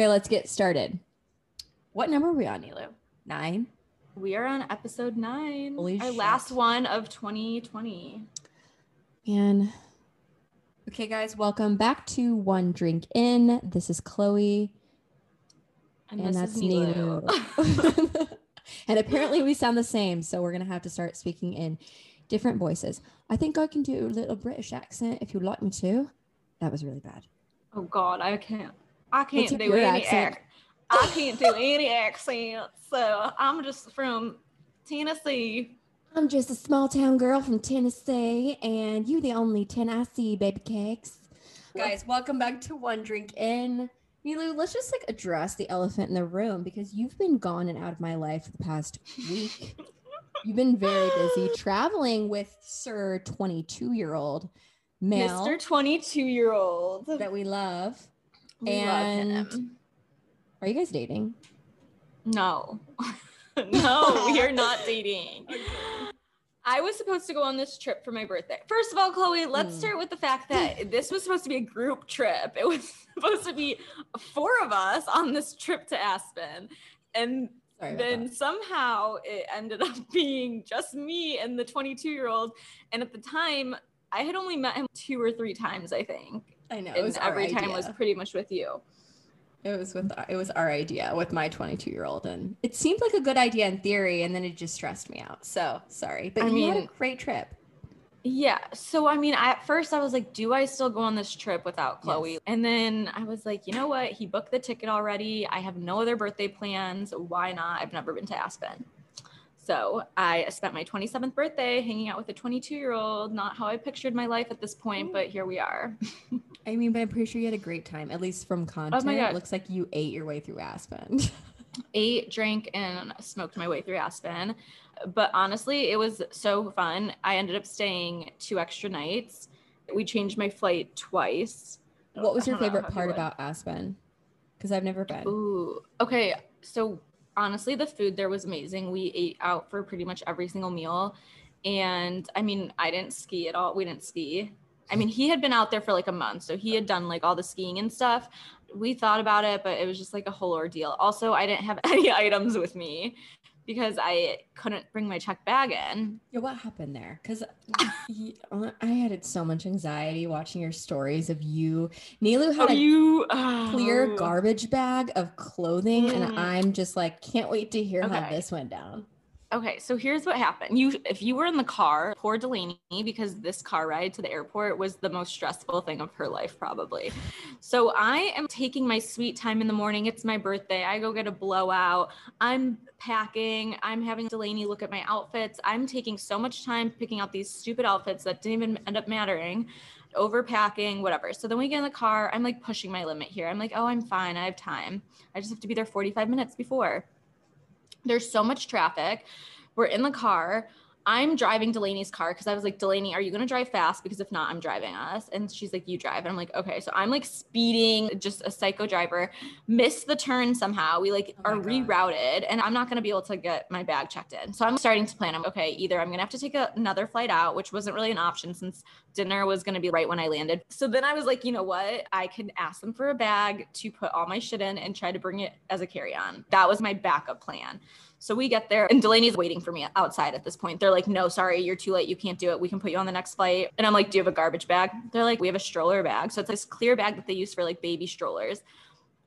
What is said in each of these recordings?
Okay, let's get started. What number are we on, Nilu? Nine. We are on episode nine. Holy our shit. last one of 2020. And okay, guys, welcome back to One Drink In. This is Chloe, And, and, that's. Nilu. and apparently, we sound the same, so we're gonna have to start speaking in different voices. I think I can do a little British accent if you'd like me to. That was really bad. oh God, I can't. I can't do any accent? accent. I can't do any accent. So I'm just from Tennessee. I'm just a small town girl from Tennessee, and you're the only 10 I see, baby cakes. Guys, welcome back to One Drink In. Nilu, let's just like address the elephant in the room because you've been gone and out of my life for the past week. You've been very busy traveling with Sir 22 year old male Mr. 22 year old. that we love. We and-. Are you guys dating? No. no, we are not dating. I was supposed to go on this trip for my birthday. First of all, Chloe, let's Hmm. start with the fact that this was supposed to be a group trip. It was supposed to be four of us on this trip to Aspen. And Sorry. Then somehow it ended up being just me and the 22 year old. And at the time, I had only met him two or three times, I think. I know. It And every time was pretty much with you. It was with it was our idea with my 22 year old, and it seemed like a good idea in theory, and then it just stressed me out. So sorry, but I you had a mean- great trip. Yeah. So I mean, at first I was like, do I still go on this trip without Chloe? Yes. And then I was like, you know what? He booked the ticket already. I have no other birthday plans. Why not? I've never been to Aspen. So I spent my 27th birthday hanging out with a 22 year old. Not how I pictured my life at this point, but here we are. I mean, but I'm pretty sure you had a great time, at least from oh content. God. It looks like you ate your way through Aspen. ate, drank, and smoked my way through Aspen. But honestly, it was so fun. I ended up staying two extra nights. We changed my flight twice. what was your favorite part about Aspen? Because I've never been. Ooh. Okay. So honestly, the food there was amazing. We ate out for pretty much every single meal. And I mean, I didn't ski at all. We didn't ski. I mean, he had been out there for like a month. So he had done like all the skiing and stuff. We thought about it, but it was just like a whole ordeal. Also, I didn't have any items with me because I couldn't bring my check bag in. Yeah, what happened there? Because I had so much anxiety watching your stories of you. Nilu had Oh, a you clear oh. garbage bag of clothing, Mm. and I'm just like, can't wait to hear how this went down. Okay, so here's what happened. You if you were in the car, poor Delaney, because this car ride to the airport was the most stressful thing of her life, probably. So I am taking my sweet time in the morning. It's my birthday. I go get a blowout. I'm packing. I'm having Delaney look at my outfits. I'm taking so much time picking out these stupid outfits that didn't even end up mattering. Overpacking, whatever. So then we get in the car. I'm like pushing my limit here. I'm like, oh, I'm fine. I have time. I just have to be there 45 minutes before. There's so much traffic. We're in the car. I'm driving Delaney's car because I was like, Delaney, are you going to drive fast? Because if not, I'm driving us. And she's like, you drive. And I'm like, okay. So I'm like speeding, just a psycho driver, missed the turn somehow. We like Oh are God. rerouted and I'm not going to be able to get my bag checked in. So I'm starting to plan. I'm okay. Either I'm going to have to take a, another flight out, which wasn't really an option since dinner was going to be right when I landed. So then I was like, you know what? I can ask them for a bag to put all my shit in and try to bring it as a carry on. That was my backup plan. So we get there and Delaney's waiting for me outside at this point. They're like, no, sorry, you're too late. You can't do it. We can put you on the next flight. And I'm like, do you have a garbage bag? They're like, we have a stroller bag. So it's this clear bag that they use for like baby strollers.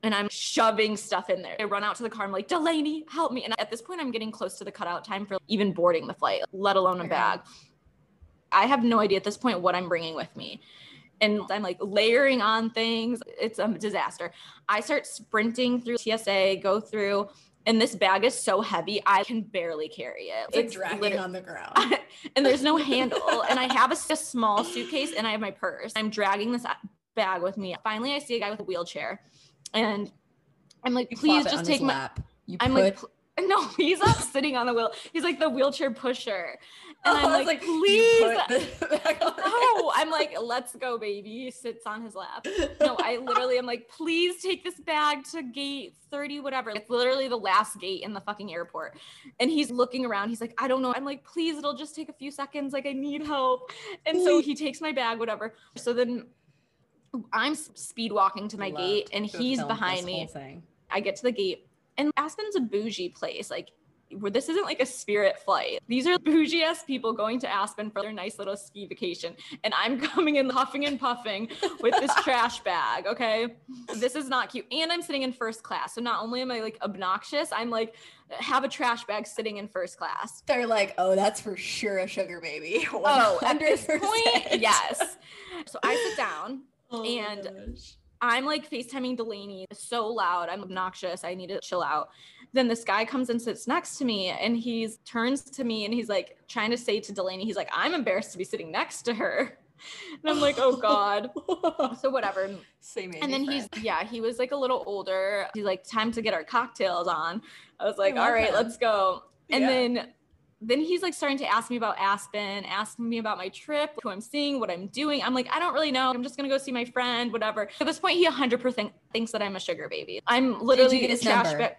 And I'm shoving stuff in there. I run out to the car. I'm like, Delaney, help me. And at this point, I'm getting close to the cutout time for even boarding the flight, let alone a bag. I have no idea at this point what I'm bringing with me. And I'm like layering on things. It's a disaster. I start sprinting through TSA, go through, and this bag is so heavy, I can barely carry it. It's, like dragging on the ground. and there's no handle. And I have a small suitcase and I have my purse. I'm dragging this uh, bag with me. Finally, I see a guy with a wheelchair and I'm like, You please just take my. lap. You I'm put, like, no, he's not sitting on the wheel. He's like the wheelchair pusher. And Oh, I I'm was like, you please. put the bag on No, I'm like, let's go, baby. He sits on his lap. No, I literally am like, please take this bag to gate 30, whatever. It's literally the last gate in the fucking airport. And he's looking around. He's like, I don't know. I'm like, please, it'll just take a few seconds. Like, I need help. And so he takes my bag, whatever. So then I'm speed walking to my Loved gate and to he's behind me. I get to the gate and Aspen's a bougie place. Like where this isn't like a spirit flight. These are bougie ass people going to Aspen for their nice little ski vacation. And I'm coming in huffing and puffing with this trash bag. Okay. This is not cute. And I'm sitting in first class. So not only am I like obnoxious, I'm like have a trash bag sitting in first class. They're like, oh, that's for sure a sugar baby. Oh, at this point, yes. So I sit down Oh And- gosh. I'm like FaceTiming Delaney so loud. I'm obnoxious. I need to chill out. Then this guy comes and sits next to me and he's turns to me and he's like trying to say to Delaney, he's like, I'm embarrassed to be sitting next to her. And I'm like, oh God. So whatever. Same age And then he's yeah, he was like a little older. He's like, time to get our cocktails on. I was like, love all right, him. let's go. And Yeah. then then he's like starting to ask me about Aspen, asking me about my trip, who I'm seeing, what I'm doing. I'm like, I don't really know. I'm just gonna go see my friend, whatever. At this point, he 100% thinks that I'm a sugar baby. I'm literally his trash number?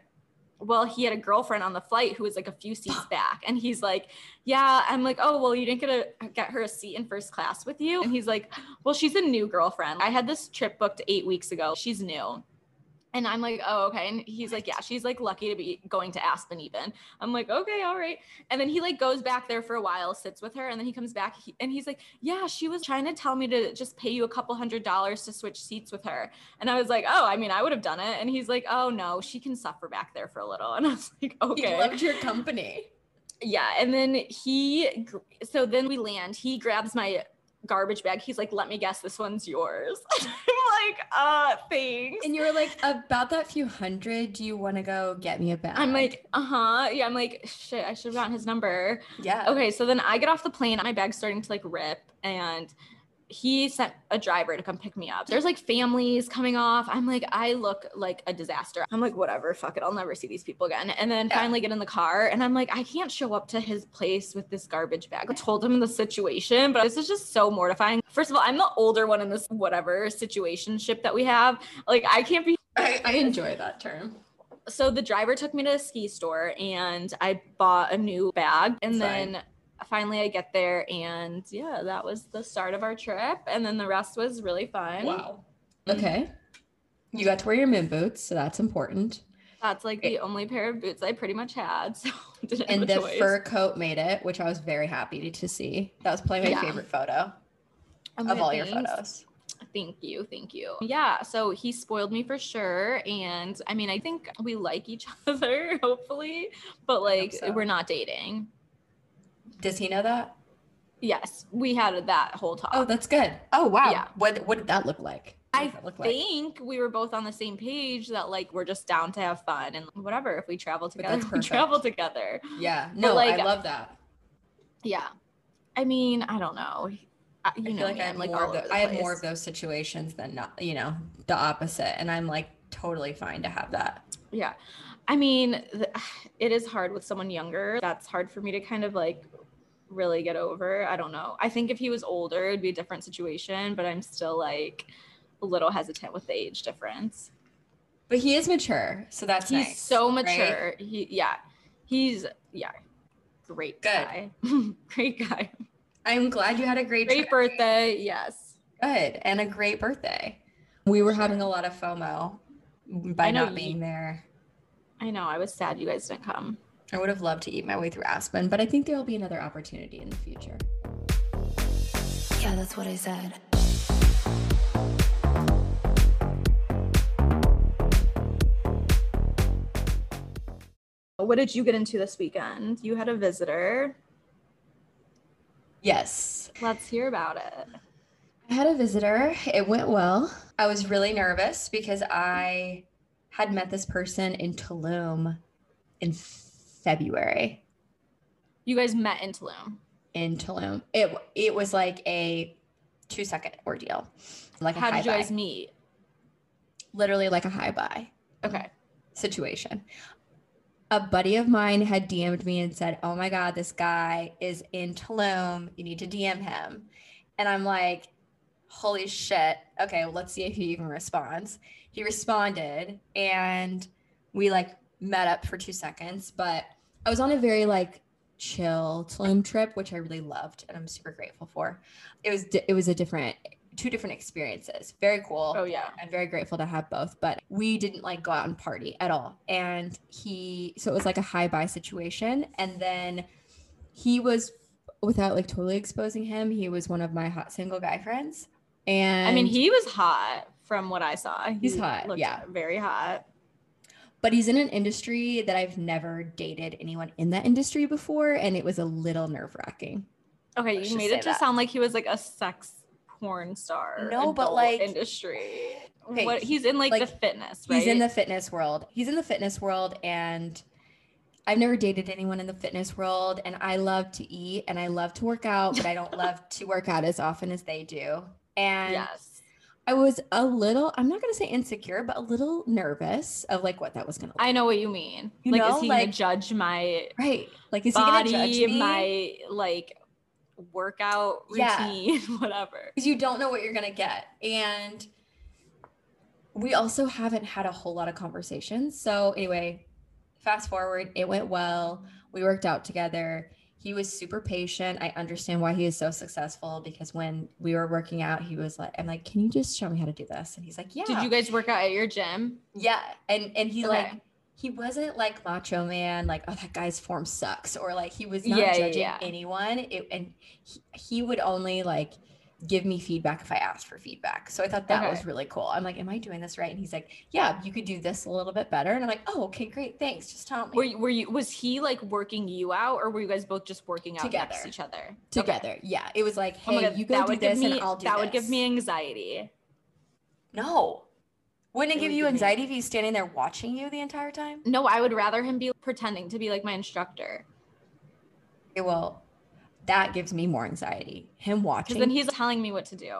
Well, he had a girlfriend on the flight who was like a few seats back, and he's like, "Yeah." I'm like, "Oh, well, you didn't get a get her a seat in first class with you?" And he's like, "Well, she's a new girlfriend. I had this trip booked eight weeks ago. She's new." And I'm like, oh, okay. And he's like, yeah, she's like lucky to be going to Aspen even. I'm like, okay, all right. And then he like goes back there for a while, sits with her, and then he comes back he, and he's like, yeah, she was trying to tell me to just pay you a couple hundred dollars to switch seats with her. And I was like, oh, I mean, I would have done it. And he's like, oh no, she can suffer back there for a little. And I was like, He okay loved your company. yeah and then he so then we land he grabs my garbage bag he's like let me guess this one's yours like uh thanks And you were like, about that few hundred, do you want to go get me a bag? i'm like uh-huh yeah i'm like shit i should have gotten his number yeah. okay so then i get off the plane my bag's starting to like rip and he sent a driver to come pick me up. There's like families coming off. I'm like, I look like a disaster. I'm like, whatever, fuck it. I'll never see these people again. And then Yeah. finally get in the car and I'm like, I can't show up to his place with this garbage bag. I told him the situation, but this is just so mortifying. First of all, I'm the older one in this whatever situation ship that we have. Like, I can't be I, I enjoy that term. so the driver took me to a ski store and I bought a new bag. And Fine. then finally I get there and yeah, that was the start of our trip. And then the rest was really fun. Wow. Mm-hmm. Okay. You got to wear your moon boots, so that's important. That's like the eh. only pair of boots I pretty much had. So And the choice. fur coat made it, which I was very happy to see. That was probably my Yeah. favorite photo I'm of like, all your photos. Thank you. Thank you. Yeah. So he spoiled me for sure. And I mean, I think we like each other, hopefully, but like so. we're not dating. Does he know that? Yes. We had that whole talk. Oh, that's good. Oh wow. Yeah. What what did that look like? I look like? think we were both on the same page that like we're just down to have fun and whatever. If we travel together, we travel together. Yeah. No, like- I love that. Yeah. I mean, I don't know. I, you I know, like I have like more of the, I have more of those situations than not, you know, the opposite. And I'm like totally fine to have that. Yeah. I mean, it is hard with someone younger. That's hard for me to kind of like really get over. I don't know. I think if he was older, it'd be a different situation, but I'm still like a little hesitant with the age difference. But he is mature, so that's He's nice, so right? mature. He yeah. He's yeah. Great Good. guy. great guy. I'm glad you had a great, Great trip. birthday. Yes. Good and a great birthday. We were having a lot of FOMO by not you- being there. I know. I was sad you guys didn't come. I would have loved to eat my way through Aspen, but I think there will be another opportunity in the future. Yeah, that's what I said. What did you get into this weekend? You had a visitor. Yes, Let's hear about it. I had a visitor. It went well. I was really nervous because I had met this person in Tulum in February. You guys met in Tulum. In Tulum, it it was like a two second ordeal, like How did you bye. guys meet? literally like a high bye Okay. situation. A buddy of mine had DM'd me and said, "Oh my god, this guy is in Tulum. You need to DM him." And I'm like, "Holy shit! Okay, well, let's see if he even responds." He responded, and we like met up for two seconds. But I was on a very like chill Tulum trip, which I really loved, and I'm super grateful for. It was di- it was a different two different experiences. Very cool. Oh yeah. I'm very grateful to have both, but we didn't like go out and party at all. And he, so it was like a high buy situation. And then he was, without like totally exposing him, he was one of my hot single guy friends. And I mean, he was hot from what I saw. He's hot, looked yeah. Very hot. But he's in an industry that I've never dated anyone in that industry before. And it was a little nerve wracking. Okay, Let's you made it to sound like he was like a sex porn star. No, but, like- industry. Okay, what he's in like, the fitness, right? He's in the fitness world. He's in the fitness world and I've never dated anyone in the fitness world and I love to eat and I love to work out, but I don't love to work out as often as they do. And yes. I was a little, I'm not going to say insecure, but a little nervous of like what that was going to I know what you mean. You like, know, is he gonna judge my Right. Like, is he going to judge me? my like workout Yeah. routine, whatever? because you don't know what you're going to get. And we also haven't had a whole lot of conversations. So, anyway, fast forward, it went well. We worked out together. He was super patient. I understand why he is so successful because when we were working out, he was like, I'm like, can you just show me how to do this? And he's like, yeah. Did you guys work out at your gym? Yeah. And and he Okay. like he wasn't like macho man, like, oh, that guy's form sucks, or like he was not Yeah, judging yeah. anyone. It, and he, he would only like give me feedback if I asked for feedback. So I thought that was really cool. I'm like, am I doing this right? And he's like, yeah, you could do this a little bit better. And I'm like, oh, okay, great, thanks. Just tell me. Were you, were you was he like working you out or were you guys both just working out next Together. to each other? Okay. Together, yeah. It was like, Oh hey, God, you go that do would give this me, and I'll do That would give me anxiety. no. Wouldn't it It give would you give me- anxiety if he's standing there watching you the entire time? No, I would rather him be pretending to be like my instructor. Okay, well, that gives me more anxiety. Him watching. Then he's telling me what to do.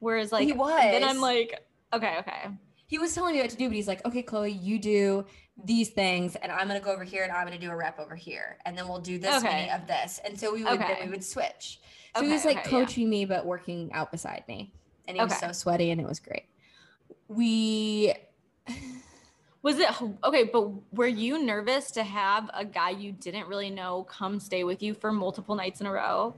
Whereas like He was. then I'm like, okay, okay. he was telling me what to do, but he's like, okay, Chloe, you do these things, and I'm gonna go over here and I'm gonna do a rep over here, and then we'll do this Okay. many of this. And so we would then we would switch. So he was like okay, yeah. coaching me, but working out beside me. And he was so sweaty and it was great. We Was it okay, but were you nervous to have a guy you didn't really know come stay with you for multiple nights in a row?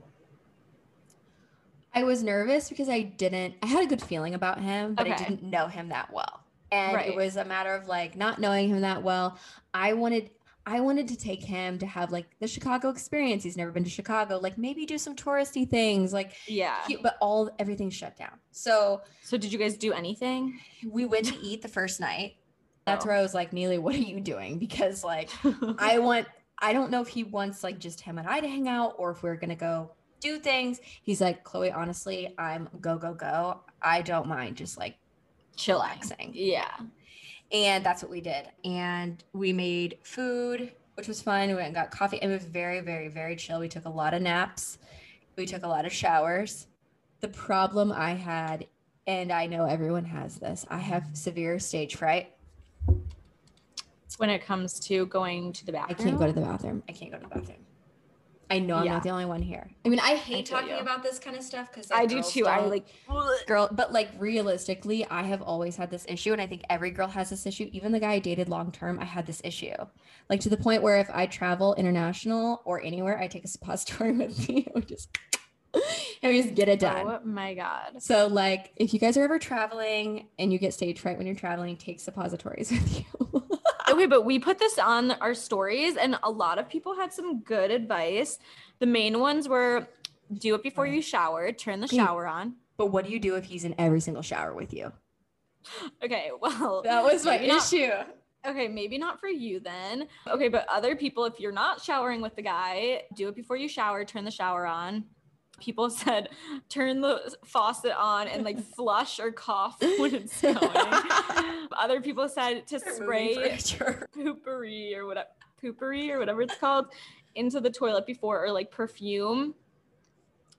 I was nervous because I didn't I had a good feeling about him, but I didn't know him that well. And Right. it was a matter of like not knowing him that well. I wanted I wanted to take him to have like the Chicago experience. He's never been to Chicago. Like maybe do some touristy things. Like Yeah. he- but all everything's shut down. So So did you guys do anything? we went to eat the first night. That's Oh. where I was like, Nilu, what are you doing? Because like I want I don't know if he wants like just him and I to hang out or if we're gonna go do things. He's like, Chloe, honestly, I'm go, go, go. I don't mind just like Chilling. relaxing. Yeah. And that's what we did. And we made food, which was fun. We went and got coffee. And it was very, very, very chill. We took a lot of naps. We took a lot of showers. The problem I had, and I know everyone has this, I have severe stage fright. When it comes to going to the bathroom. I can't go to the bathroom. I can't go to the bathroom. I know I'm Yeah. not the only one here. I mean, I hate feel talking you. about this kind of stuff because I do too. I like girl, but like realistically, I have always had this issue, and I think every girl has this issue. Even the guy I dated long term, I had this issue, like to the point where if I travel international or anywhere, I take a suppository with me, and we just and we just get it done. Oh my god. So like, if you guys are ever traveling and you get stage fright when you're traveling, take suppositories with you. okay, but we put this on our stories, and a lot of people had some good advice. The main ones were do it before you shower, turn the mm. shower on. but what do you do if he's in every single shower with you? Okay, well, That was my not- issue. Okay, maybe not for you then. Okay, but other people, if you're not showering with the guy, do it before you shower, turn the shower on. People said turn the faucet on and like flush or cough when it's going. other people said to Moving spray Poo-Pourri or whatever Poo-Pourri or whatever it's called into the toilet before or like perfume.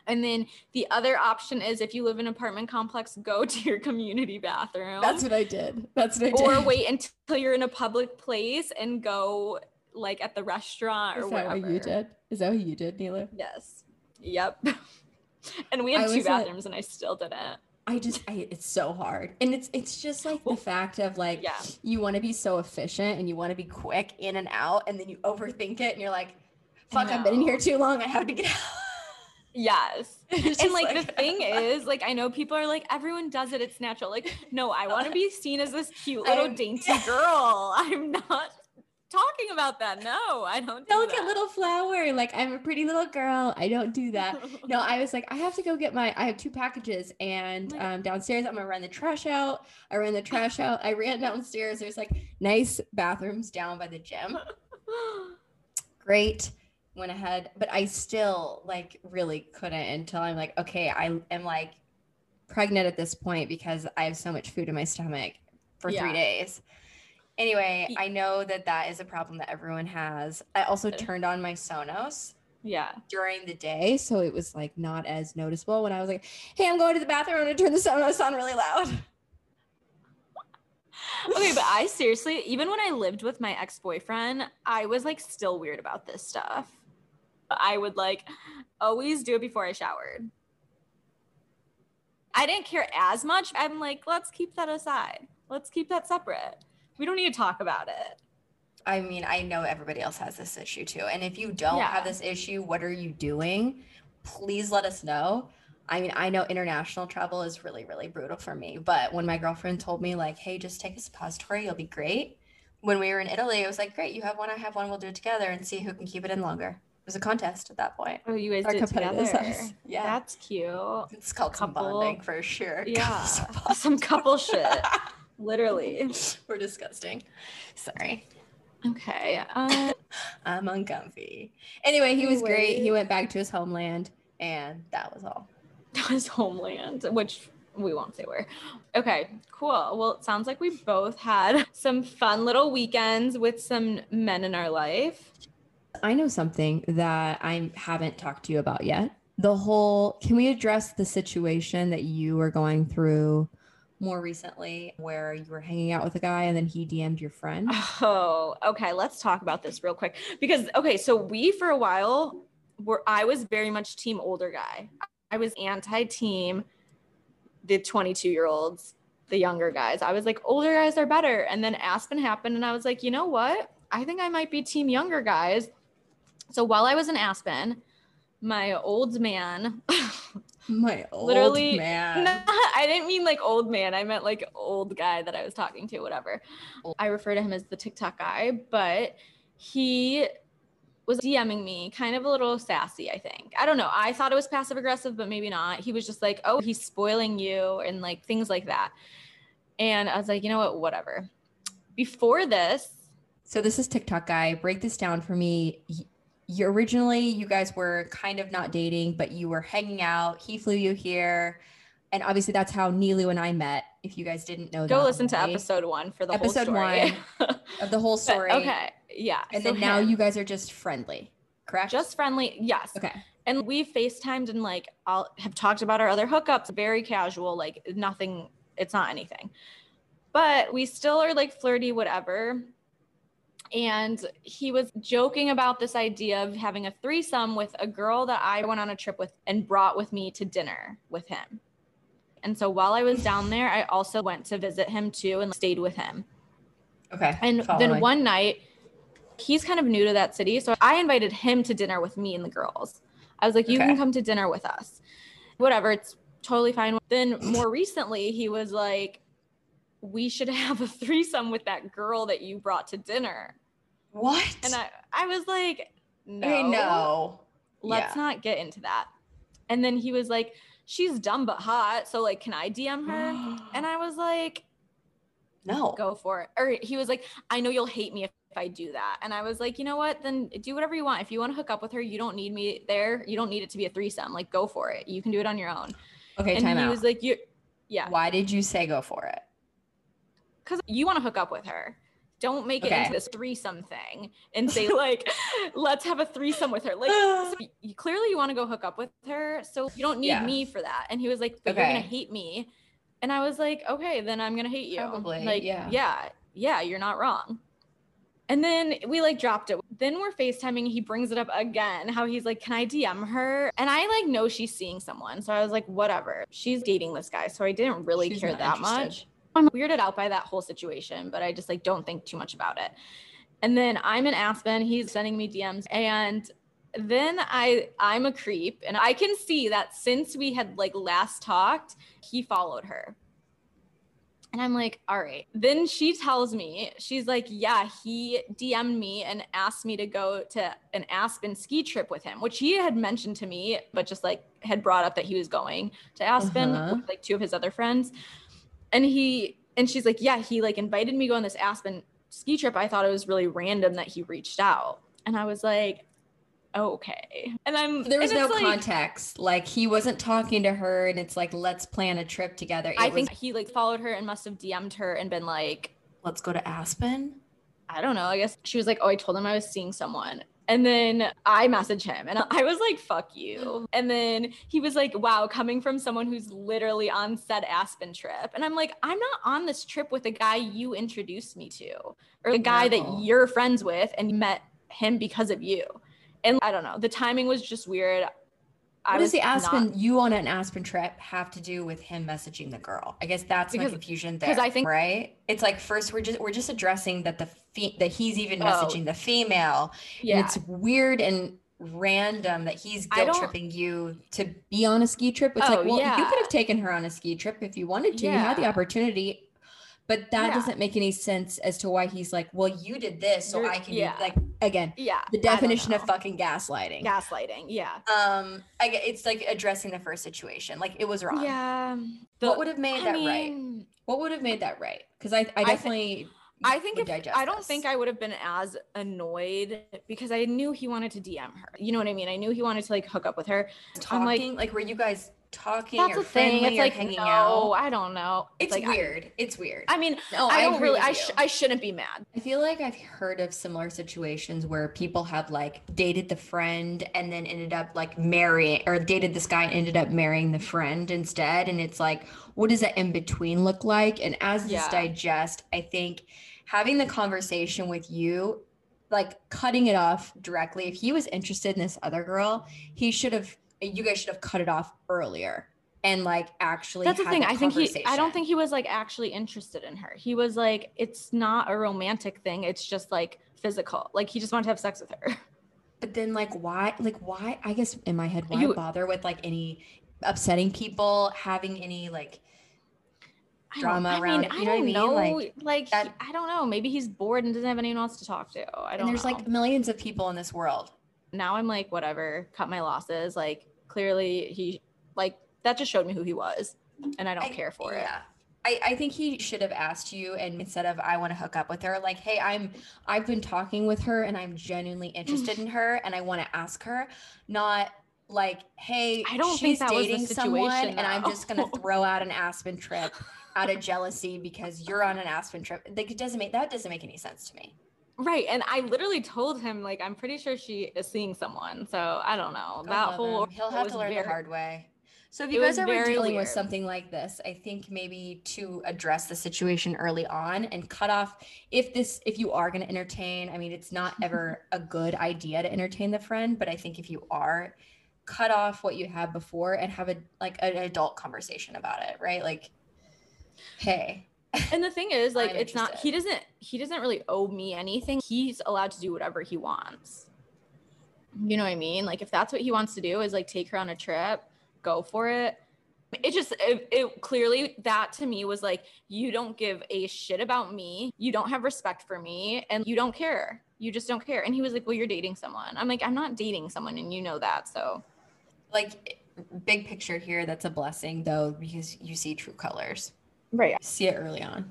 And then the other option is if you live in an apartment complex, go to your community bathroom. That's what I did. That's what I did. or wait until you're in a public place and go like at the restaurant or Is that whatever. what you did? Is that what you did, Nilu? Yes. Yep. and we I had two bathrooms and I still didn't. I just, I, it's so hard, and it's, it's just like the fact of like, Yeah. you want to be so efficient and you want to be quick in and out, and then you overthink it, and you're like, fuck, I've been in here too long. I have to get out. Yes. And just like, the thing is, like I know people are like, everyone does it, it's natural. Like, no, I want to be seen as this cute little I'm- dainty girl. I'm not talking about that. No, I don't do little flower. Like I'm a pretty little girl. I don't do that. No, I was like, I have to go get my. I have two packages, and um, downstairs I'm gonna run the trash out. I ran the trash out. I ran downstairs. There's like nice bathrooms down by the gym. Great. Went ahead, but I still like really couldn't until I'm like, okay, I am like pregnant at this point because I have so much food in my stomach for Yeah. three days. Anyway, I know that that is a problem that everyone has. I also turned on my Sonos yeah. during the day, so it was like not as noticeable when I was like, "Hey, I'm going to the bathroom. I'm gonna turn the Sonos on really loud." Okay, but I seriously, even when I lived with my ex boyfriend, I was like still weird about this stuff. I would like always do it before I showered. I didn't care as much. I'm like, let's keep that aside. Let's keep that separate. We don't need to talk about it. I mean, I know everybody else has this issue too, and if you don't have this issue, what are you doing? Please let us know. I mean, I know international travel is really, really brutal for me, but when my girlfriend told me like, "Hey, just take a suppository, you'll be great," when we were in Italy, it was like, "Great, you have one, I have one, we'll do it together and see who can keep it in longer." It was a contest at that point. Oh, you guys Our did it competitors, together. us. Yeah. That's cute. It's called some Couple- bonding for sure. Yeah. Some couple shit. Literally. We're disgusting. Sorry. Okay. Uh, I'm uncomfy. Anyway, he was great. He went back to his homeland, and that was all. his homeland, which we won't say where. Okay, cool. Well, it sounds like we both had some fun little weekends with some men in our life. I know something that I haven't talked to you about yet. The whole, can we address the situation that you were going through more recently where you were hanging out with a guy and then he DM'd your friend? Oh, okay. Let's talk about this real quick because okay, so we for a while were I was very much team older guy. I was anti-team the 22 year olds, the younger guys. I was like older guys are better. And then Aspen happened and I was like, you know what? I think I might be team younger guys. So while I was in Aspen, my old man My old Literally, man. No, I didn't mean like old man. I meant like old guy that I was talking to, whatever. I refer to him as the TikTok guy, but he was DMing me kind of a little sassy, I think. I don't know. I thought it was passive aggressive, but maybe not. He was just like, oh, he's spoiling you and like things like that. And I was like, you know what? Whatever. Before this, So this is TikTok guy. Break this down for me. You originally you guys were kind of not dating, but you were hanging out. He flew you here, and obviously that's how Nilu and I met. If you guys didn't know, go that listen to episode one for the Episode whole story. of the whole But, story. okay. Yeah. and so then now him. you guys are just friendly, correct? just friendly. Yes. okay. And we FaceTimed and like I'll have talked about our other hookups, very casual, like nothing, it's not anything. But we still are like flirty, whatever. And he was joking about this idea of having a threesome with a girl that I went on a trip with and brought with me to dinner with him. And so while I was down there, I also went to visit him too and stayed with him. Okay. And following. then one night, he's kind of new to that city. So I invited him to dinner with me and the girls. I was like, you Okay. can come to dinner with us. Whatever, it's totally fine. Then more recently, he was like, we should have a threesome with that girl that you brought to dinner. What? And I, I was like, no, okay, no. let's Yeah. not get into that. And then he was like, she's dumb but hot. So like, can I DM her? And I was like, no. go for it. Or he was like, I know you'll hate me if, if I do that. And I was like, you know what? Then do whatever you want. If you want to hook up with her, you don't need me there. You don't need it to be a threesome. Like, go for it. You can do it on your own. Okay, and time he out. was like, you, yeah, Why did you say go for it? because you want to hook up with her. Don't make it into this threesome thing and say like, let's have a threesome with her. Like, so you, clearly you want to go hook up with her, so you don't need Yeah. me for that. And he was like, but you're gonna hate me. And I was like, okay, then I'm gonna hate you. Probably, Like, yeah. yeah, yeah, you're not wrong. And then we like dropped it. Then we're FaceTiming. He brings it up again. How he's like, Can I DM her? And I like know she's seeing someone. So I was like, Whatever. She's dating this guy. So I didn't really She's care that interested. much. I'm weirded out by that whole situation, but I just like don't think too much about it. And then I'm in Aspen. He's sending me DMs. And then I I'm a creep and I can see that since we had like last talked, he followed her. And I'm like, all right. Then she tells me, she's like, yeah, he DM'd me and asked me to go to an Aspen ski trip with him, which he had mentioned to me, but just like had brought up that he was going to Aspen Uh-huh. with like two of his other friends. And he, and she's like, yeah, he like invited me to go on this Aspen ski trip. I thought it was really random that he reached out. And I was like, okay. And I'm, There was no like- context. Like he wasn't talking to her, and it's like, let's plan a trip together. It I was, think he like followed her and must have DM'd her and been like, let's go to Aspen. I don't know. I guess she was like, Oh, I told him I was seeing someone. And then I message him and I was like, fuck you. And then he was like, wow, coming from someone who's literally on said Aspen trip. And I'm like, I'm not on this trip with a guy you introduced me to or a guy that you're friends with and met him because of you. And I don't know. The timing was just weird. I What does was the not- Aspen you on an Aspen trip have to do with him messaging the girl? I guess that's Because- my confusion there. Because I think- right. It's like first we're just we're just addressing that the fe- that he's even Oh. messaging the female. yeah. And it's weird and random that he's I guilt tripping you to be on a ski trip. It's Oh, like, well, you could have taken her on a ski trip if you wanted to. You had the opportunity. But that Yeah. doesn't make any sense as to why he's like, well, you did this, so You're- I can yeah. like again yeah. the definition of fucking gaslighting. gaslighting. Yeah. Um, I it's like addressing the first situation. Like it was wrong. Yeah. what would have made I that right? What would have made that right? Because I, I definitely, I think if I don't this. think I would have been as annoyed because I knew he wanted to DM her. You know what I mean? I knew he wanted to like hook up with her. talking. I'm Like, like- were you guys talking That's or the thing. It's or like hanging no, out? I don't know. It's like, I- weird. it's weird. I, mean, no, I, I, don't really. I sh- I shouldn't be mad. I feel like I've heard of similar situations where people have like dated the friend and then ended up like marrying or dated this guy and ended up marrying the friend instead. And it's like, what does that in between look like? And as this digest, I think having the conversation with you, like cutting it off directly, if he was interested in this other girl, he should have, you guys should have cut it off earlier and like actually That's the thing. I think he. I don't think he was like actually interested in her. He was like, it's not a romantic thing. It's just like physical. Like he just wanted to have sex with her. But then, like, why? Like, why? I guess in my head, why You- bother with like any upsetting people, having any like Drama I around mean, it, you know what I don't mean? know. Like, Like, that- I don't know. Maybe he's bored and doesn't have anyone else to talk to. I don't know. and there's know. like millions of people in this world. now I'm like, whatever, cut my losses. Like clearly he like that just showed me who he was. And I don't I- care for it. yeah. I, I think he should have asked you and instead of I want to hook up with her, like, hey, I'm I've been talking with her and I'm genuinely interested in her and I want to ask her, not like, hey, I don't think she's that was the dating someone situation, and I'm just gonna throw out an Aspen trip out of jealousy because you're on an Aspen trip. Like it doesn't make that doesn't make any sense to me. Right. And I literally told him, like, I'm pretty sure she is seeing someone. So I don't know. That whole him. he'll have to learn very- the hard way. So if you guys are dealing with something like this, I think maybe to address the situation early on and cut off if this if you are going to entertain. I mean, it's not ever a good idea to entertain the friend, but I think if you are, cut off what you had before and have a like an adult conversation about it, right? Like, hey, And the thing is, like, I'm it's not he doesn't he doesn't really owe me anything. He's allowed to do whatever he wants. You know what I mean? Like if that's what he wants to do is like take her on a trip, go for it. It just it, it clearly that to me was like you don't give a shit about me. You don't have respect for me and you don't care. You just don't care. And he was like, "Well, you're dating someone." I'm like, "I'm not dating someone and you know that." So, like big picture here, that's a blessing though because you see true colors. Right. see it early on.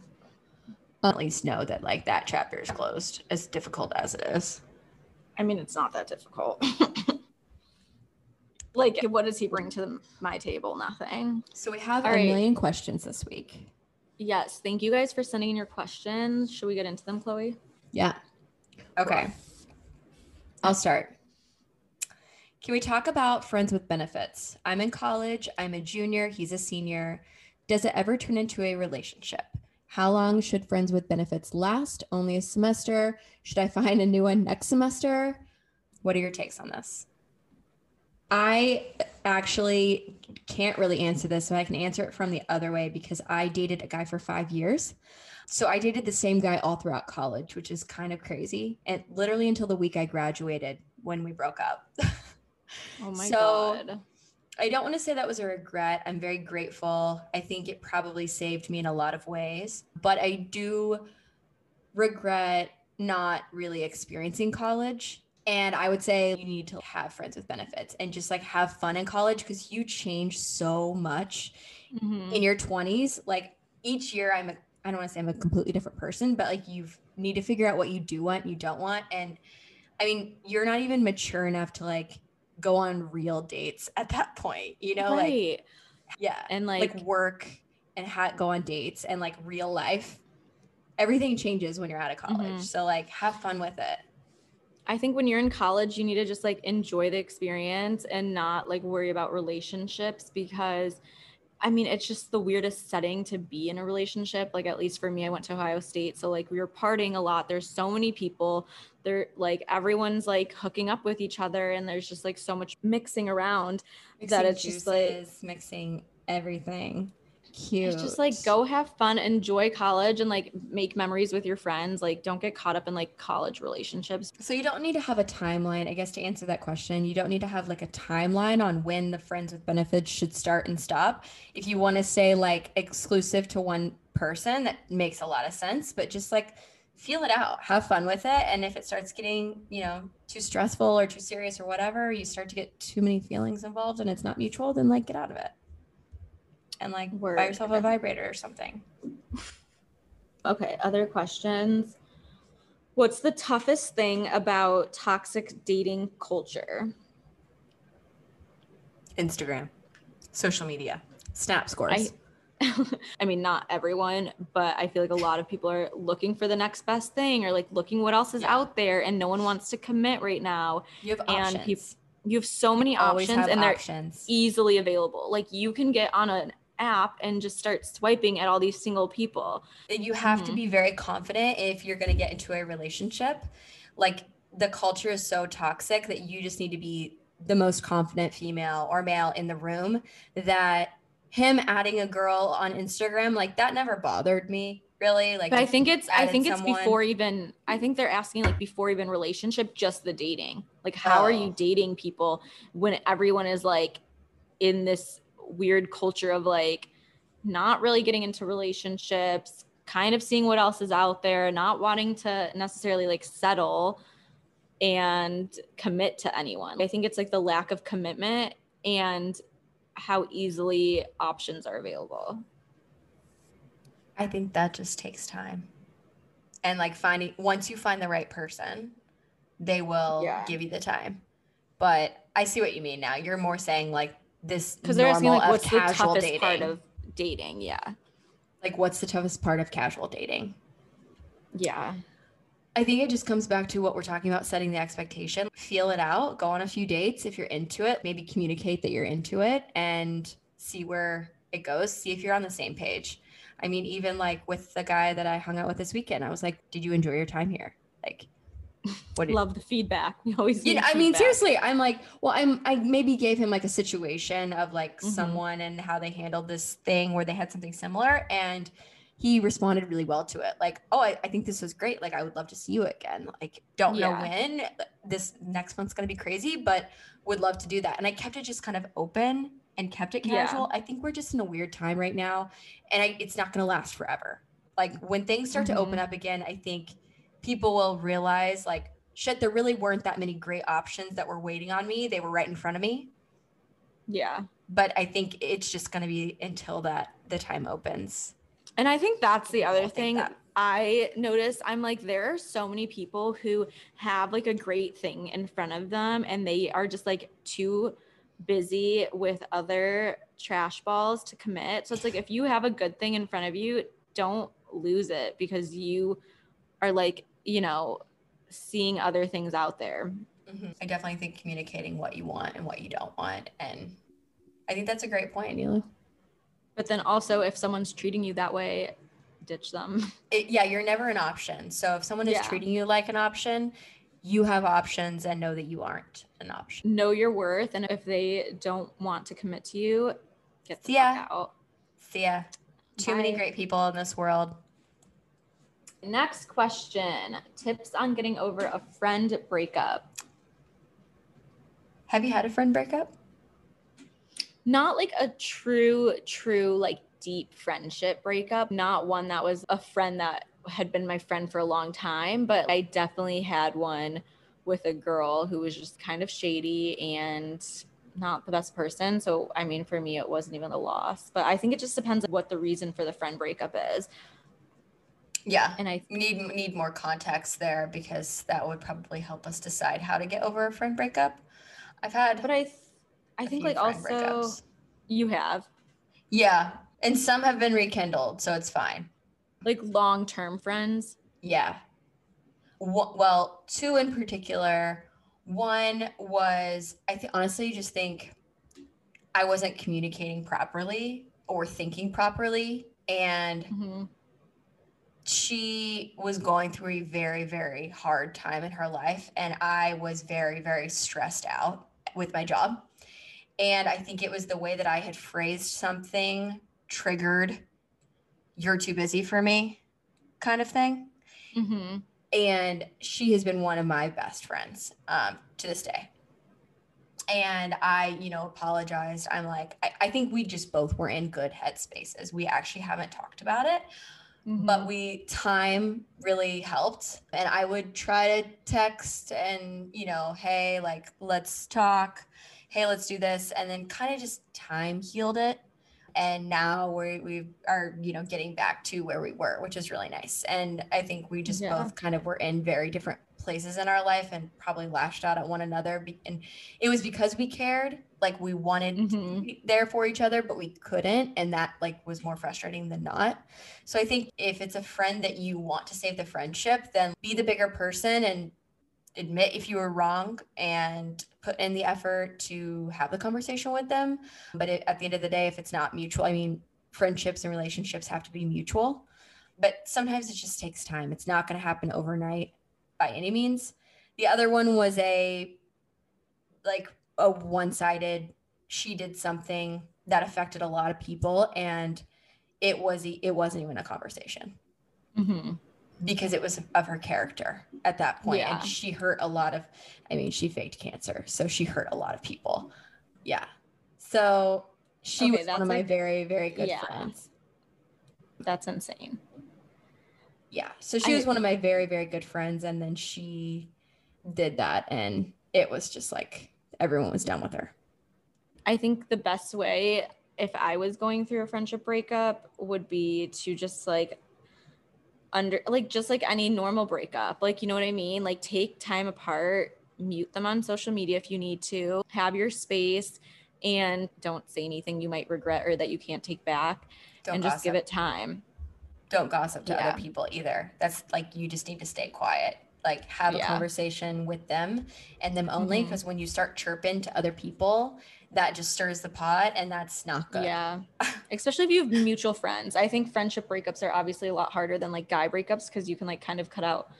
At least know that like that chapter is closed, as difficult as it is. I mean, it's not that difficult. like what does he bring to the, my table? Nothing. So we have All a right. million questions this week. Yes, thank you guys for sending in your questions. Should we get into them, Chloe? Yeah. Okay. I'll start. Can we talk about friends with benefits? I'm in college. I'm a junior. He's a senior. Does it ever turn into a relationship? How long should friends with benefits last? Only a semester? Should I find a new one next semester? What are your takes on this? I actually can't really answer this, but I can answer it from the other way because I dated a guy for five years. So I dated the same guy all throughout college, which is kind of crazy. And literally until the week I graduated, when we broke up. Oh my So- god. I don't want to say that was a regret. I'm very grateful. I think it probably saved me in a lot of ways, but I do regret not really experiencing college. And I would say you need to have friends with benefits and just like have fun in college because you change so much Mhm. in your 20s. Like each year, I'm a, I don't want to say I'm a completely different person, but like you need to figure out what you do want, you don't want. And I mean, you're not even mature enough to like go on real dates at that point, you know, like yeah, and like, like, work and ha- go on dates and like real life. Everything changes when you're out of college. Mhm. So like have fun with it. I think when you're in college, you need to just like enjoy the experience and not like worry about relationships because I mean, it's just the weirdest setting to be in a relationship. Like, at least for me, I went to Ohio State. So, like, we were partying a lot. There's so many people. They're like, everyone's like hooking up with each other, and there's just like so much mixing around. That it's just, like- juices, mixing everything. Cute. It's just like go have fun, enjoy college, and like make memories with your friends. Like, don't get caught up in like college relationships. So you don't need to have a timeline. I guess to answer that question, you don't need to have like a timeline on when the friends with benefits should start and stop. If you want to say like exclusive to one person, that makes a lot of sense, but just like feel it out, have fun with it, and if it starts getting, you know, too stressful or too serious or whatever, you start to get too many feelings involved and it's not mutual, then like get out of it. And like Word. buy yourself a vibrator or something. Okay, other questions. What's the toughest thing about toxic dating culture? Instagram, social media, snap scores. I, I mean, not everyone, but I feel like a lot of people are looking for the next best thing or like looking what else is Yeah. out there and no one wants to commit right now. you have and options. peop- You have so many Always options have and they're options. easily available. Like you can get on an app and just start swiping at all these single people. you have to Mhm. be very confident if you're going to get into a relationship. Like the culture is so toxic that you just need to be the most confident female or male in the room that him adding a girl on Instagram like that never bothered me really like But I think it's I think it's someone- before even I think they're asking like before even relationship, just the dating. Like how are Oh. you dating people when everyone is like in this weird culture of like not really getting into relationships, kind of seeing what else is out there, not wanting to necessarily like settle and commit to anyone. I think it's like the lack of commitment and how easily options are available. I think that just takes time. And like finding once you find the right person, they will Yeah. give you the time. But I see what you mean now. You're more saying like this Because they're asking like what's the toughest dating. part of dating? Yeah. like what's the toughest part of casual dating? Yeah. I think it just comes back to what we're talking about setting the expectation. Feel it out, go on a few dates if you're into it, maybe communicate that you're into it and see where it goes, see if you're on the same page. I mean, even like with the guy that I hung out with this weekend, I was like, "Did you enjoy your time here?" Like what Love the feedback. We always you know, I mean, seriously, I'm like, well, I'm, I maybe gave him like a situation of like Mhm. someone and how they handled this thing where they had something similar. And he responded really well to it. Like, oh, I, I think this was great. Like, I would love to see you again. Like, don't know when this next month's going to be crazy, but would love to do that. And I kept it just kind of open and kept it Yeah. casual. I think we're just in a weird time right now and I, it's not going to last forever. Like, when things start to open up again, I think people will realize like shit there really weren't that many great options that were waiting on me they were right in front of me Yeah. but i think it's just going to be until that the time opens And I think that's the other I thing that- I notice I'm like, there are so many people who have like a great thing in front of them and they are just like too busy with other trash balls to commit. So it's like, if you have a good thing in front of you, don't lose it because you are like, you know, seeing other things out there. Mm-hmm. i definitely think communicating what you want and what you don't want and i think that's a great point Nilu. But then also, if someone's treating you that way, ditch them. It, yeah you're never an option so if someone is Yeah. treating you like an option you have options and know that you aren't an option know your worth. And if they don't want to commit to you, get the Yeah. fuck out. see ya too many great people in this world Next question tips on getting over a friend breakup. Have you had a friend breakup? Not like a true, true, like deep friendship breakup, not one that was a friend that had been my friend for a long time, but I definitely had one with a girl who was just kind of shady and not the best person. So, I mean, for me, it wasn't even a loss, but I think it just depends on what the reason for the friend breakup is. Yeah. And I need need more context there because that would probably help us decide how to get over a friend breakup. I've had But I I think like also breakups. you have. Yeah. And some have been rekindled, so it's fine. Like long-term friends? Yeah. Well, two in particular. One was I think honestly just think I wasn't communicating properly or thinking properly and mm-hmm she was going through a very, very hard time in her life. And I was very, very stressed out with my job. And I think it was the way that I had phrased something triggered, you're too busy for me kind of thing. Mm-hmm. And she has been one of my best friends um, to this day. And I, you know, apologized. I'm like, I, I think we just both were in good headspaces. We actually haven't talked about it Mm-hmm. But we time really helped. And I would try to text and, you know, hey, like, let's talk. Hey, let's do this. And then kind of just time healed it. And now we we are, you know, getting back to where we were, which is really nice. And I think we just yeah. both kind of were in very different places in our life and probably lashed out at one another. And it was because we cared like we wanted mm-hmm. there for each other but we couldn't and that like was more frustrating than not so i think if it's a friend that you want to save the friendship then be the bigger person and admit if you were wrong and put in the effort to have the conversation with them but it, at the end of the day if it's not mutual i mean friendships and relationships have to be mutual but sometimes it just takes time it's not going to happen overnight by any means the other one was a like a one-sided she did something that affected a lot of people and it was it wasn't even a conversation mm-hmm. because it was of her character at that point yeah. and she hurt a lot of i mean she faked cancer so she hurt a lot of people yeah so she okay, was one of my very very good yeah. friends that's insane yeah so she I, was one of my very very good friends and then she did that and it was just like everyone was done with her. I think the best way if I was going through a friendship breakup would be to just like under like just like any normal breakup. Like you know what I mean? Like take time apart, mute them on social media if you need to, have your space and don't say anything you might regret or that you can't take back don't and gossip. just give it time. Don't gossip to yeah. other people either. That's like you just need to stay quiet like have yeah. a conversation with them and them only because mm-hmm. when you start chirping to other people that just stirs the pot and that's not good yeah especially if you have mutual friends i think friendship breakups are obviously a lot harder than like guy breakups because you can like kind of cut out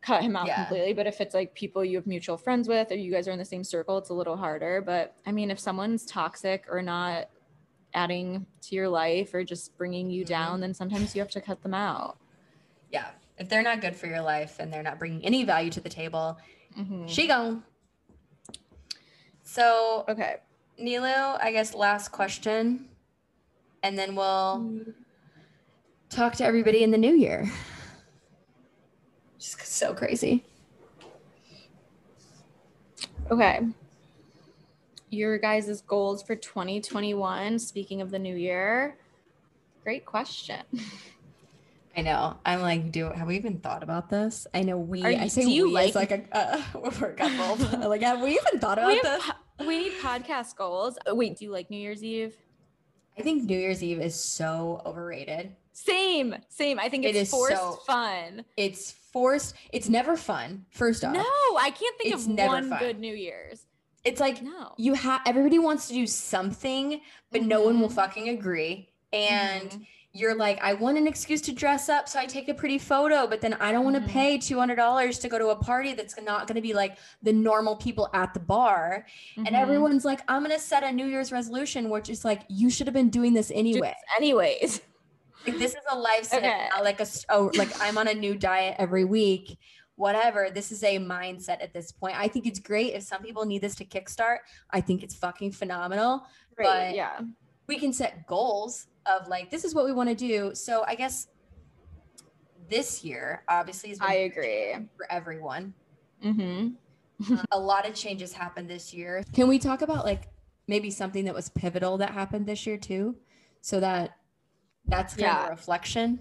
cut him out yeah. completely but if it's like people you have mutual friends with or you guys are in the same circle it's a little harder but i mean if someone's toxic or not adding to your life or just bringing you mm-hmm. down then sometimes you have to cut them out yeah if they're not good for your life and they're not bringing any value to the table, mm-hmm. she gone. So okay, Nilu, I guess last question, and then we'll mm. talk to everybody in the new year. Just so crazy. Okay. Your guys' goals for 2021, speaking of the new year. Great question. I know. I'm like, do have we even thought about this? I know we. You, I say do you we like, like a uh, we're a couple. like, have we even thought about we this? Po- we need podcast goals. Oh, wait, do you like New Year's Eve? I think New Year's Eve is so overrated. Same, same. I think it's it is forced so, fun. It's forced. It's never fun. First off, no, I can't think it's of one fun. good New Year's. It's like no. you have everybody wants to do something, but mm-hmm. no one will mm-hmm. fucking agree, and. Mm-hmm you're like, I want an excuse to dress up, so I take a pretty photo, but then I don't want to mm-hmm. pay $200 to go to a party that's not going to be like the normal people at the bar. Mm-hmm. And everyone's like, I'm going to set a New Year's resolution, which is like, you should have been doing this anyway. Just anyways. Like, this is a lifestyle, okay. like a, oh, like I'm on a new diet every week. Whatever. This is a mindset at this point. I think it's great if some people need this to kickstart. I think it's fucking phenomenal. Right. But- yeah. We can set goals of like, this is what we want to do. So I guess this year, obviously, is I agree. for everyone. Mm-hmm. Uh, a lot of changes happened this year. Can we talk about like maybe something that was pivotal that happened this year too? So that that's kind of Yeah. a reflection.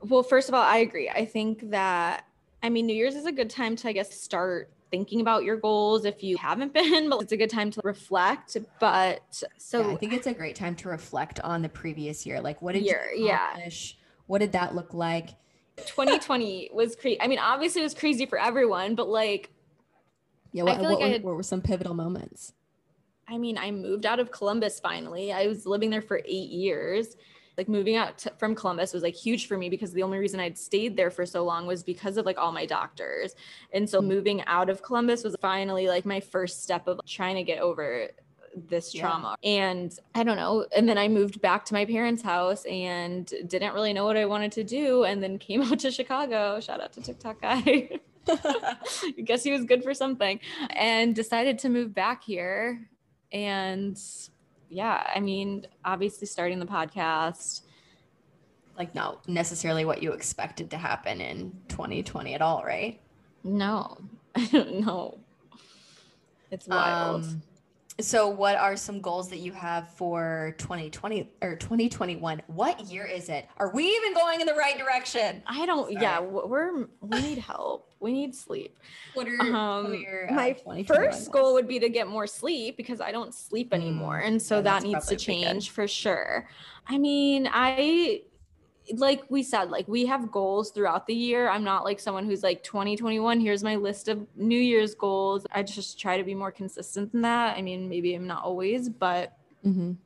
Well, first of all, I agree. I think that I mean New Year's is a good time to I guess start thinking about your goals if you haven't been, but it's a good time to reflect. But so yeah, I think it's a great time to reflect on the previous year. Like, what did Year, you yeah. accomplish? What did that look like? 2020 was crazy. I mean, obviously it was crazy for everyone, but like Yeah, I feel what, like I had- what were some pivotal moments? I mean, I moved out of Columbus finally. I was living there for eight years. Like moving out to, from Columbus was like huge for me because the only reason I'd stayed there for so long was because of like all my doctors. And so Mm. moving out of Columbus was finally like my first step of trying to get over this Yeah. trauma. And I don't know. And then I moved back to my parents' house and didn't really know what I wanted to do. And then came out to Chicago. Shout out to TikTok guy. I guess he was good for something and decided to move back here. And yeah, I mean, obviously starting the podcast. like, not necessarily what you expected to happen in 2020 at all, right? No, I don't know. It's wild. Um, so, what are some goals that you have for 2020 or 2021? What year is it? Are we even going in the right direction? I don't, yeah, sorry. w- we're, we need help. We need sleep. What are, what Um, are your, uh, my 2021 first goal would be to get more sleep because I don't sleep anymore. Mm, and so yeah, that needs to probably pretty good. change for sure. I mean, I like we said, like we have goals throughout the year. I'm not like someone who's like 2021, here's my list of New Year's goals. I just try to be more consistent than that. I mean, maybe I'm not always, but Mhm.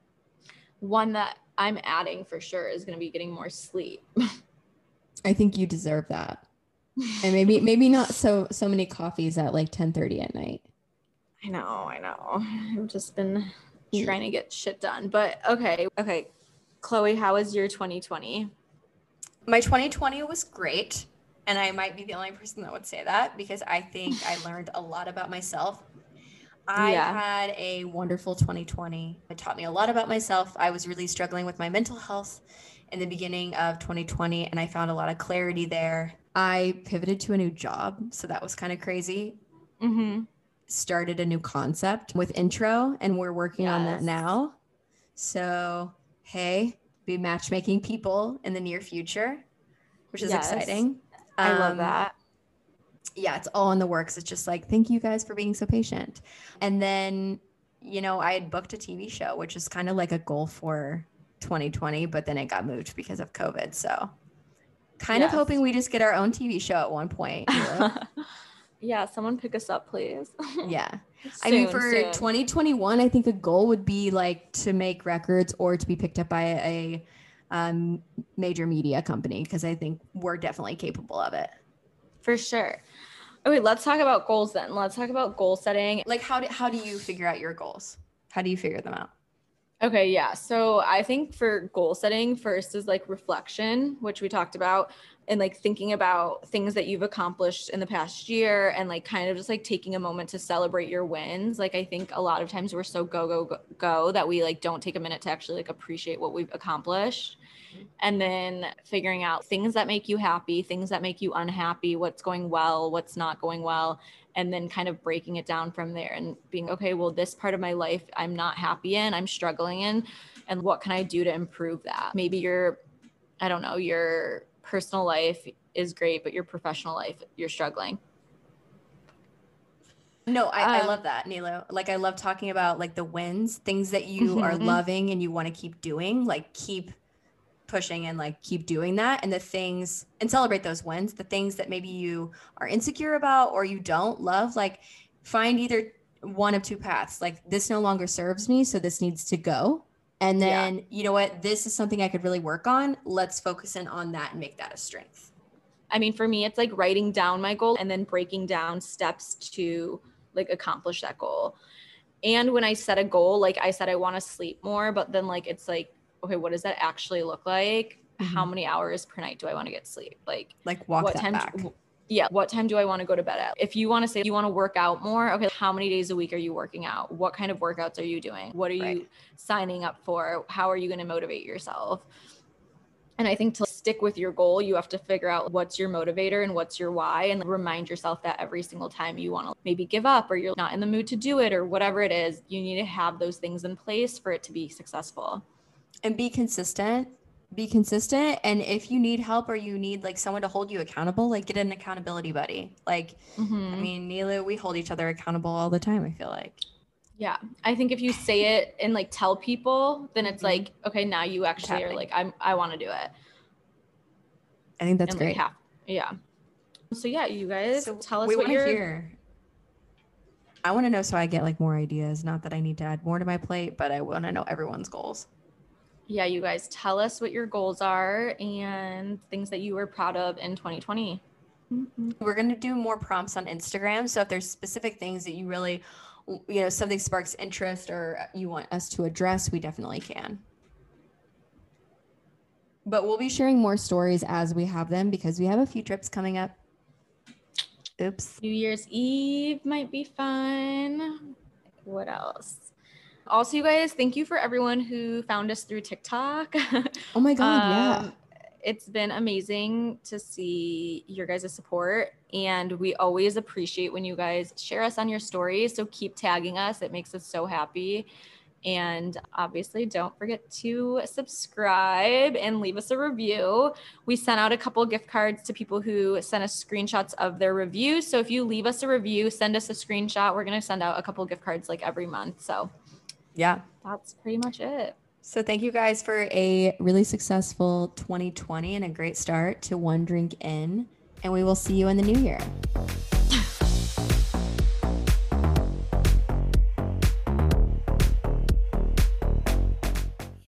one that I'm adding for sure is going to be getting more sleep. I think you deserve that. And maybe maybe not so so many coffees at like 10:30 at night. I know, I know. I've just been trying to get shit done. But okay, okay. Chloe, how was your 2020? My 2020 was great, and I might be the only person that would say that because I think I learned a lot about myself. I Yeah. had a wonderful 2020. It taught me a lot about myself. I was really struggling with my mental health in the beginning of 2020, and I found a lot of clarity there. I pivoted to a new job, so that was kind of crazy. Mm-hmm. Started a new concept with intro, and we're working on that now. So, hey, be matchmaking people in the near future, which is Yes. exciting. I love Um, that. yeah, it's all in the works. It's just like, thank you guys for being so patient. And then, you know, I had booked a TV show, which is kind of like a goal for 2020, but then it got moved because of COVID. So, kind of hoping we just get our own TV show at one point. you know? yeah, someone pick us up, please. yeah. I mean, for soon. 2021, I think a goal would be like to make records or to be picked up by a, um, major media company because I think we're definitely capable of it. for sure. Okay, let's talk about goals then. Let's talk about goal setting. Like, how do, how do you figure out your goals? How do you figure them out? Okay, yeah. So I think for goal setting, first is like reflection, which we talked about, and like thinking about things that you've accomplished in the past year and like kind of just like taking a moment to celebrate your wins. Like I think a lot of times we're so go, go, go, go that we like don't take a minute to actually like appreciate what we've accomplished. Mm-hmm. And then figuring out things that make you happy, things that make you unhappy, what's going well, what's not going well, and then kind of breaking it down from there and being okay well this part of my life i'm not happy in i'm struggling in and what can i do to improve that maybe you're i don't know your personal life is great but your professional life you're struggling No, I, I Um, love that, Nilu. Like I love talking about like the wins, things that you are Mhm. loving and you want to keep doing, like keep pushing and like keep doing that. And the things and celebrate those wins, the things that maybe you are insecure about or you don't love, like find either one of two paths. Like this no longer serves me, so this needs to go. And Yeah. then, you know what, this is something I could really work on. Let's focus in on that and make that a strength. i mean for me it's like writing down my goal and then breaking down steps to like accomplish that goal and when i set a goal like i said i want to sleep more but then like it's like okay what does that actually look like how Mhm. many hours per night do i want to get sleep like Like walk what time back. Yeah, what time do I want to go to bed at? If you want to say you want to work out more, okay, how many days a week are you working out? What kind of workouts are you doing? What are Right. you signing up for? How are you going to motivate yourself? And I think to stick with your goal, you have to figure out what's your motivator and what's your why, and remind yourself that every single time you want to maybe give up or you're not in the mood to do it or whatever it is, you need to have those things in place for it to be successful. and be consistent be consistent and if you need help or you need like someone to hold you accountable like get an accountability buddy like i Mhm. mean Nilu, we hold each other accountable all the time i feel like Yeah. I think if you say it and like tell people, then it's Mhm. like, okay, now you actually are like, I'm I want to do it. i think that's and great like have yeah. So yeah, you guys so tell us what you're hear i want to know so i get like more ideas not that i need to add more to my plate but i want to know everyone's goals yeah, you guys tell us what your goals are and things that you were proud of in 2020. Mm-hmm. we're going to do more prompts on instagram so if there's specific things that you really you know something sparks interest or you want us to address we definitely can but we'll be sharing more stories as we have them because we have a few trips coming up oops New Year's Eve might be fun. What else? Also, you guys, thank you for everyone who found us through TikTok. oh my god yeah Um, It's been amazing to see your guys' support. And we always appreciate when you guys share us on your stories. So keep tagging us. It makes us so happy. And obviously, don't forget to subscribe and leave us a review. We sent out a couple gift cards to people who sent us screenshots of their reviews. So if you leave us a review, send us a screenshot. We're going to send out a couple gift cards like every month. So yeah that's pretty much it. So thank you guys for a really successful 2020 and a great start to One Drink In. And we will see you in the new year.